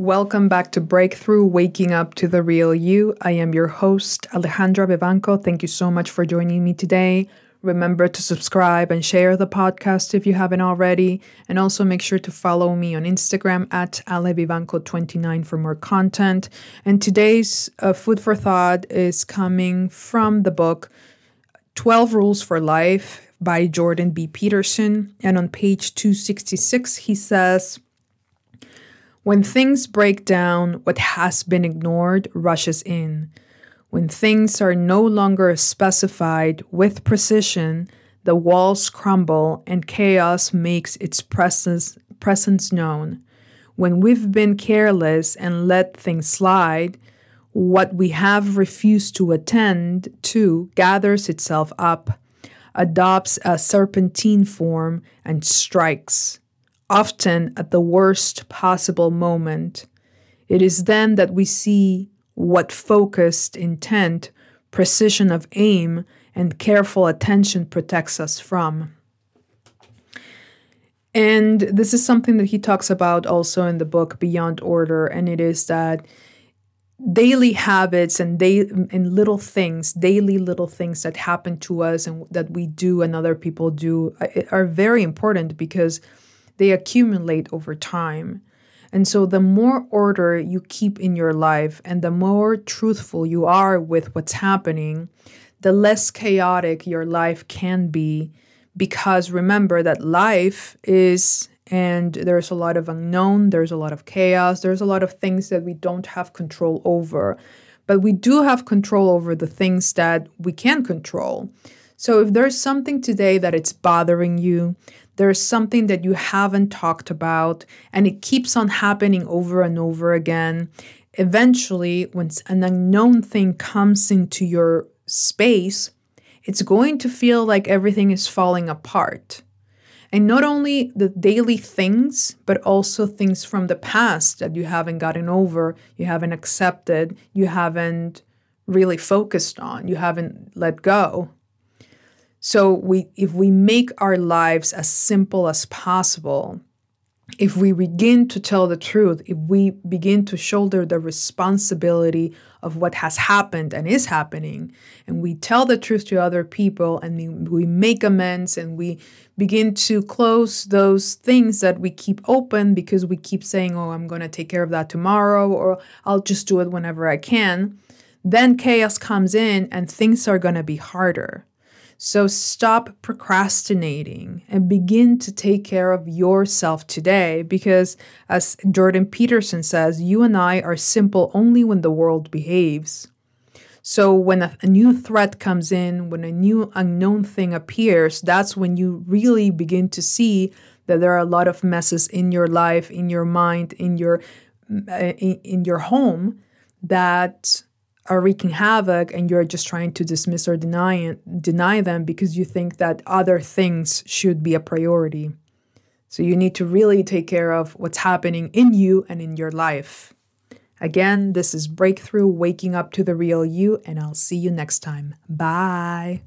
Welcome back to Breakthrough Waking Up to the Real You. I am your host, Alejandra Vivanco. Thank you so much for joining me today. Remember to subscribe and share the podcast if you haven't already. And also make sure to follow me on Instagram at alevivanco29 for more content. And today's uh, food for thought is coming from the book 12 Rules for Life by Jordan B. Peterson. And on page 266, he says, when things break down, what has been ignored rushes in. When things are no longer specified with precision, the walls crumble and chaos makes its presence, presence known. When we've been careless and let things slide, what we have refused to attend to gathers itself up, adopts a serpentine form, and strikes often at the worst possible moment. It is then that we see what focused intent, precision of aim, and careful attention protects us from. And this is something that he talks about also in the book Beyond Order, and it is that daily habits and day and little things, daily little things that happen to us and that we do and other people do uh, are very important because they accumulate over time. And so, the more order you keep in your life and the more truthful you are with what's happening, the less chaotic your life can be. Because remember that life is, and there's a lot of unknown, there's a lot of chaos, there's a lot of things that we don't have control over. But we do have control over the things that we can control. So if there's something today that it's bothering you, there's something that you haven't talked about and it keeps on happening over and over again. Eventually, when an unknown thing comes into your space, it's going to feel like everything is falling apart. And not only the daily things, but also things from the past that you haven't gotten over, you haven't accepted, you haven't really focused on, you haven't let go. So we if we make our lives as simple as possible, if we begin to tell the truth, if we begin to shoulder the responsibility of what has happened and is happening, and we tell the truth to other people and we make amends and we begin to close those things that we keep open because we keep saying, Oh, I'm going to take care of that tomorrow, or I'll just do it whenever I can, then chaos comes in and things are going to be harder. So stop procrastinating and begin to take care of yourself today because, as Jordan Peterson says, you and I are simple only when the world behaves. So, when a, a, new threat comes in, when a new unknown thing appears, that's when you really begin to see that there are a lot of messes in your life, in your mind, in your uh, in, in your home that are wreaking havoc and you're just trying to dismiss or deny it, deny them because you think that other things should be a priority. So you need to really take care of what's happening in you and in your life. Again, this is Breakthrough Waking Up to the Real You, and I'll see you next time. Bye.